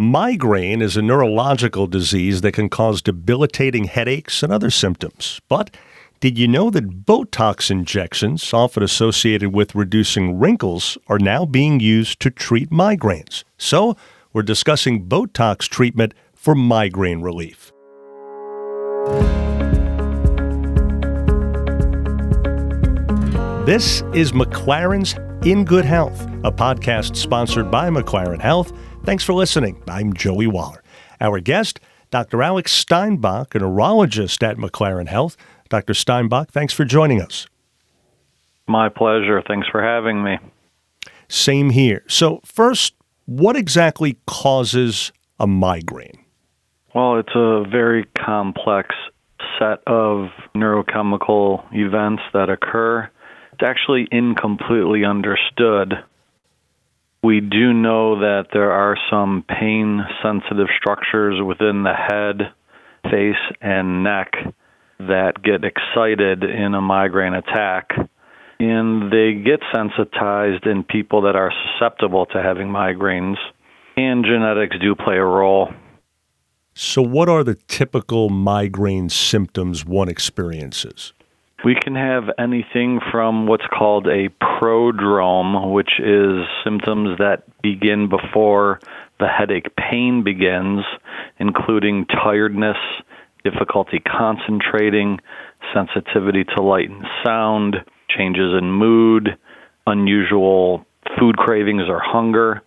Migraine is a neurological disease that can cause debilitating headaches and other symptoms. But did you know that Botox injections, often associated with reducing wrinkles, are now being used to treat migraines? So, we're discussing Botox treatment for migraine relief. This is McLaren's In Good Health, a podcast sponsored by McLaren Health Thanks for listening. I'm Joey Waller. Our guest, Dr. Alex Steinbock, a neurologist at McLaren Health. Dr. Steinbock, thanks for joining us. My pleasure. Thanks for having me. Same here. So, first, what exactly causes a migraine? Well, it's a very complex set of neurochemical events that occur. It's actually incompletely understood we do know that there are some pain sensitive structures within the head, face, and neck that get excited in a migraine attack. And they get sensitized in people that are susceptible to having migraines. And genetics do play a role. So, what are the typical migraine symptoms one experiences? We can have anything from what's called a prodrome, which is symptoms that begin before the headache pain begins, including tiredness, difficulty concentrating, sensitivity to light and sound, changes in mood, unusual food cravings or hunger.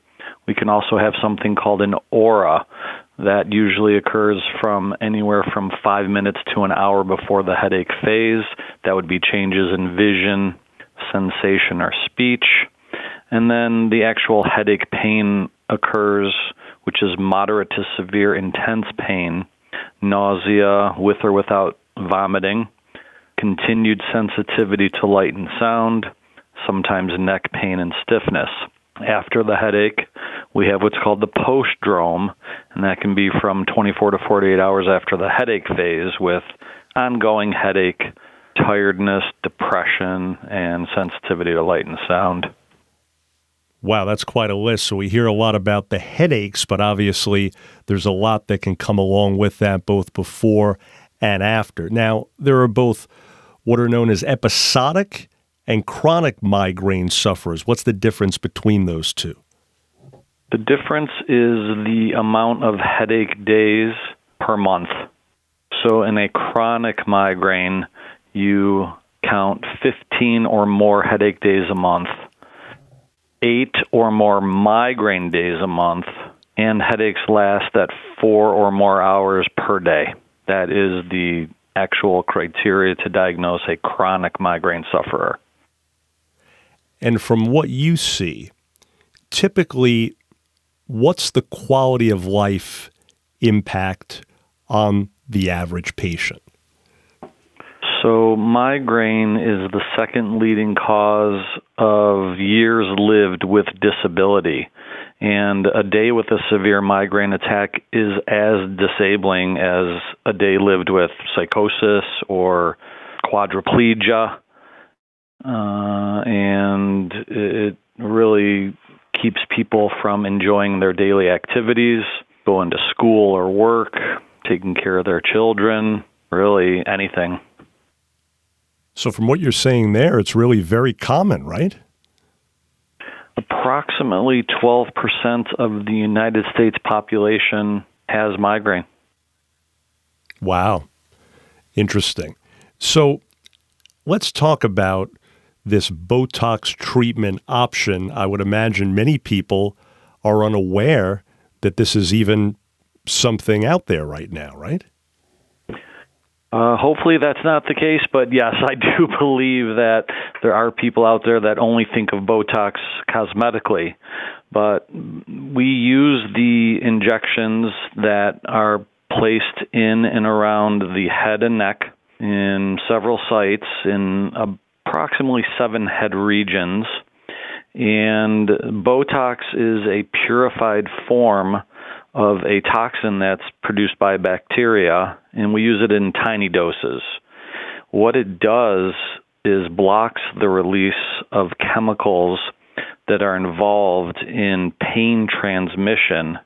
We can also have something called an aura, that usually occurs from anywhere from five minutes to an hour before the headache phase. That would be changes in vision, sensation, or speech. And then the actual headache pain occurs, which is moderate to severe intense pain, nausea with or without vomiting, continued sensitivity to light and sound, sometimes neck pain and stiffness. After the headache, we have what's called the postdrome, and that can be from 24 to 48 hours after the headache phase with ongoing headache, tiredness, depression, and sensitivity to light and sound. Wow, that's quite a list. So we hear a lot about the headaches, but obviously there's a lot that can come along with that both before and after. Now, there are both what are known as episodic and chronic migraine sufferers. What's the difference between those two? The difference is the amount of headache days per month. So, in a chronic migraine, you count 15 or more headache days a month, eight or more migraine days a month, and headaches last at four or more hours per day. That is the actual criteria to diagnose a chronic migraine sufferer. And from what you see, typically what's the quality of life impact on the average patient? So, migraine is the second leading cause of years lived with disability. And a day with a severe migraine attack is as disabling as a day lived with psychosis or quadriplegia. Uh, and it really keeps people from enjoying their daily activities, going to school or work, taking care of their children, really anything. So, from what you're saying there, it's really very common, right? Approximately 12% of the United States population has migraine. Wow. Interesting. So, let's talk about this Botox treatment option, I would imagine many people are unaware that this is even something out there right now, right? Uh, hopefully that's not the case, but yes, I do believe that there are people out there that only think of Botox cosmetically. But we use the injections that are placed in and around the head and neck in several sites in a approximately seven head regions. And Botox is a purified form of a toxin that's produced by bacteria, and we use it in tiny doses. What it does is blocks the release of chemicals that are involved in pain transmission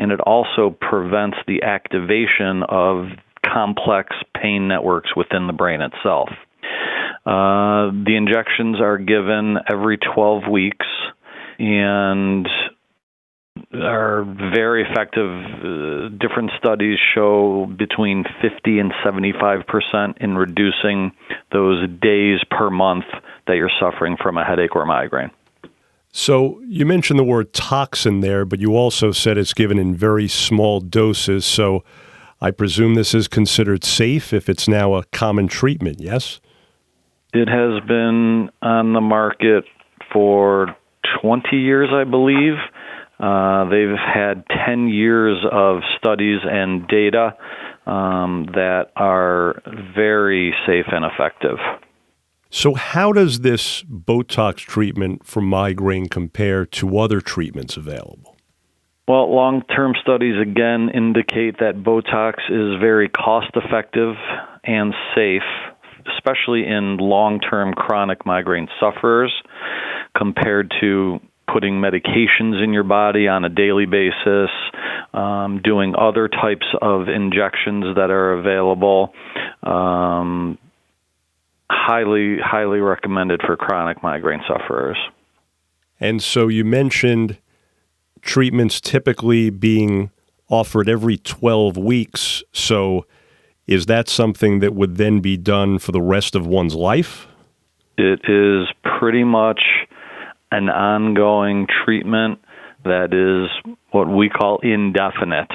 and it also prevents the activation of complex pain networks within the brain itself. Uh, the injections are given every 12 weeks and are very effective. Uh, different studies show between 50 and 75 percent in reducing those days per month that you're suffering from a headache or migraine. So you mentioned the word toxin there, but you also said it's given in very small doses. So I presume this is considered safe if it's now a common treatment, yes? It has been on the market for 20 years, I believe. Uh, they've had 10 years of studies and data um, that are very safe and effective. So, how does this Botox treatment for migraine compare to other treatments available? Well, long term studies again indicate that Botox is very cost effective and safe, especially in long term chronic migraine sufferers, compared to putting medications in your body on a daily basis, um, doing other types of injections that are available. Um, highly, highly recommended for chronic migraine sufferers. And so you mentioned treatments typically being offered every 12 weeks. So is that something that would then be done for the rest of one's life? It is pretty much an ongoing treatment that is what we call indefinite.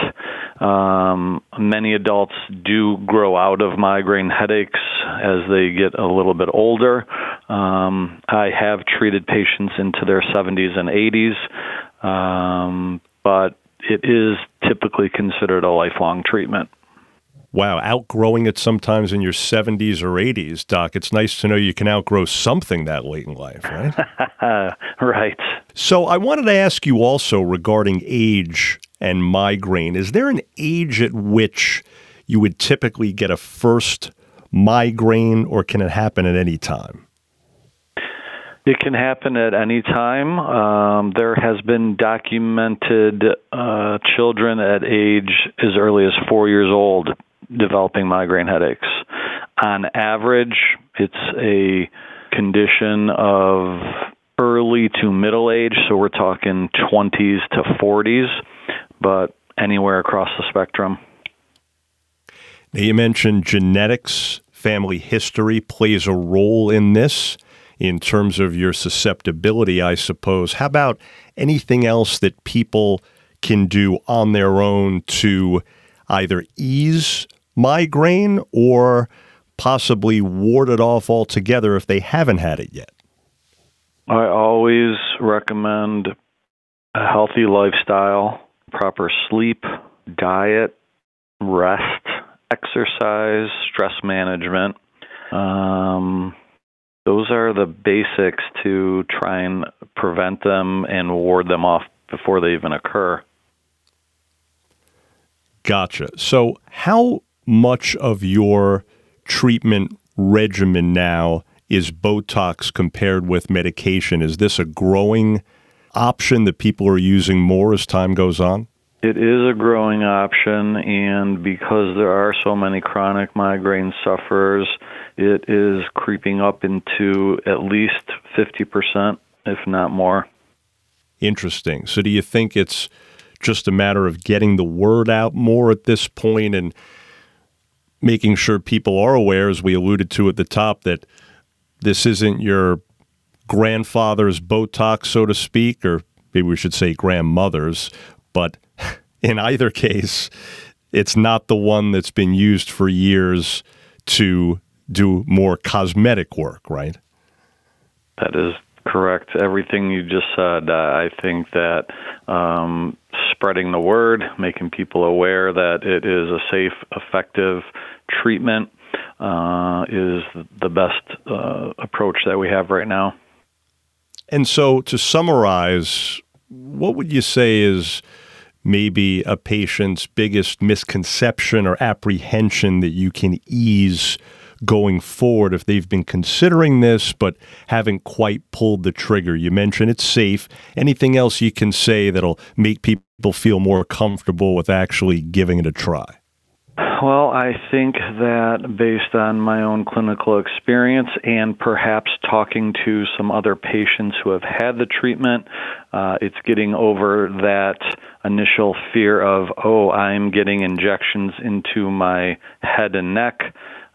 Um, many adults do grow out of migraine headaches as they get a little bit older. Um, I have treated patients into their 70s and 80s, um, but it is typically considered a lifelong treatment wow, outgrowing it sometimes in your 70s or 80s, Doc. It's nice to know you can outgrow something that late in life, right? right. So I wanted to ask you also regarding age and migraine. Is there an age at which you would typically get a first migraine, or can it happen at any time? It can happen at any time. Um, there has been documented uh, children at age as early as four years old developing migraine headaches. On average, it's a condition of early to middle age, so we're talking 20s to 40s, but anywhere across the spectrum. Now, you mentioned genetics, family history plays a role in this in terms of your susceptibility, I suppose. How about anything else that people can do on their own to either ease migraine or possibly ward it off altogether if they haven't had it yet? I always recommend a healthy lifestyle, proper sleep, diet, rest, exercise, stress management. Um, those are the basics to try and prevent them and ward them off before they even occur. Gotcha. So, how much of your treatment regimen now is Botox compared with medication? Is this a growing option that people are using more as time goes on? It is a growing option, and because there are so many chronic migraine sufferers, it is creeping up into at least 50%, if not more. Interesting. So, do you think it's just a matter of getting the word out more at this point and making sure people are aware, as we alluded to at the top, that this isn't your grandfather's Botox, so to speak, or maybe we should say grandmother's, but in either case, it's not the one that's been used for years to do more cosmetic work, right? That is correct. Everything you just said, uh, I think that um, spreading the word, making people aware that it is a safe, effective treatment uh, is the best uh, approach that we have right now. And so, to summarize, what would you say is maybe a patient's biggest misconception or apprehension that you can ease going forward if they've been considering this but haven't quite pulled the trigger? You mentioned it's safe. Anything else you can say that'll make people feel more comfortable with actually giving it a try? Well, I think that based on my own clinical experience and perhaps talking to some other patients who have had the treatment, uh, it's getting over that initial fear of, oh, I'm getting injections into my head and neck.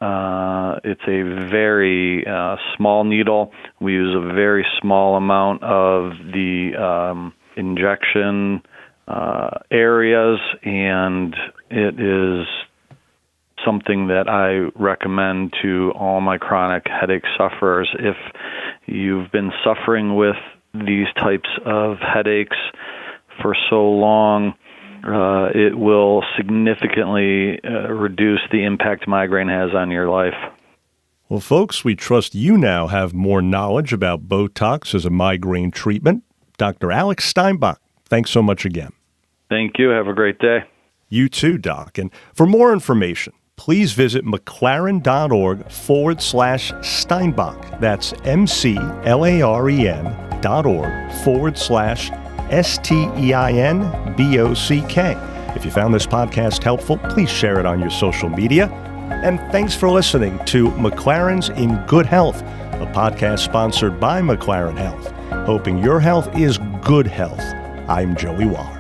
Uh, it's a very uh, small needle. We use a very small amount of the um, injection uh, areas, and it is something that I recommend to all my chronic headache sufferers. If you've been suffering with these types of headaches for so long, uh, it will significantly uh, reduce the impact migraine has on your life. Well, folks, we trust you now have more knowledge about Botox as a migraine treatment. Dr. Alex Steinbock, thanks so much again. Thank you. Have a great day. You too, Doc. And for more information, please visit mclaren.org forward slash Steinbock. That's M C L A R E N dot org forward slash S T E I N B O C K. If you found this podcast helpful, please share it on your social media. And thanks for listening to McLaren's In Good Health, a podcast sponsored by McLaren Health, hoping your health is good health. I'm Joey Waller.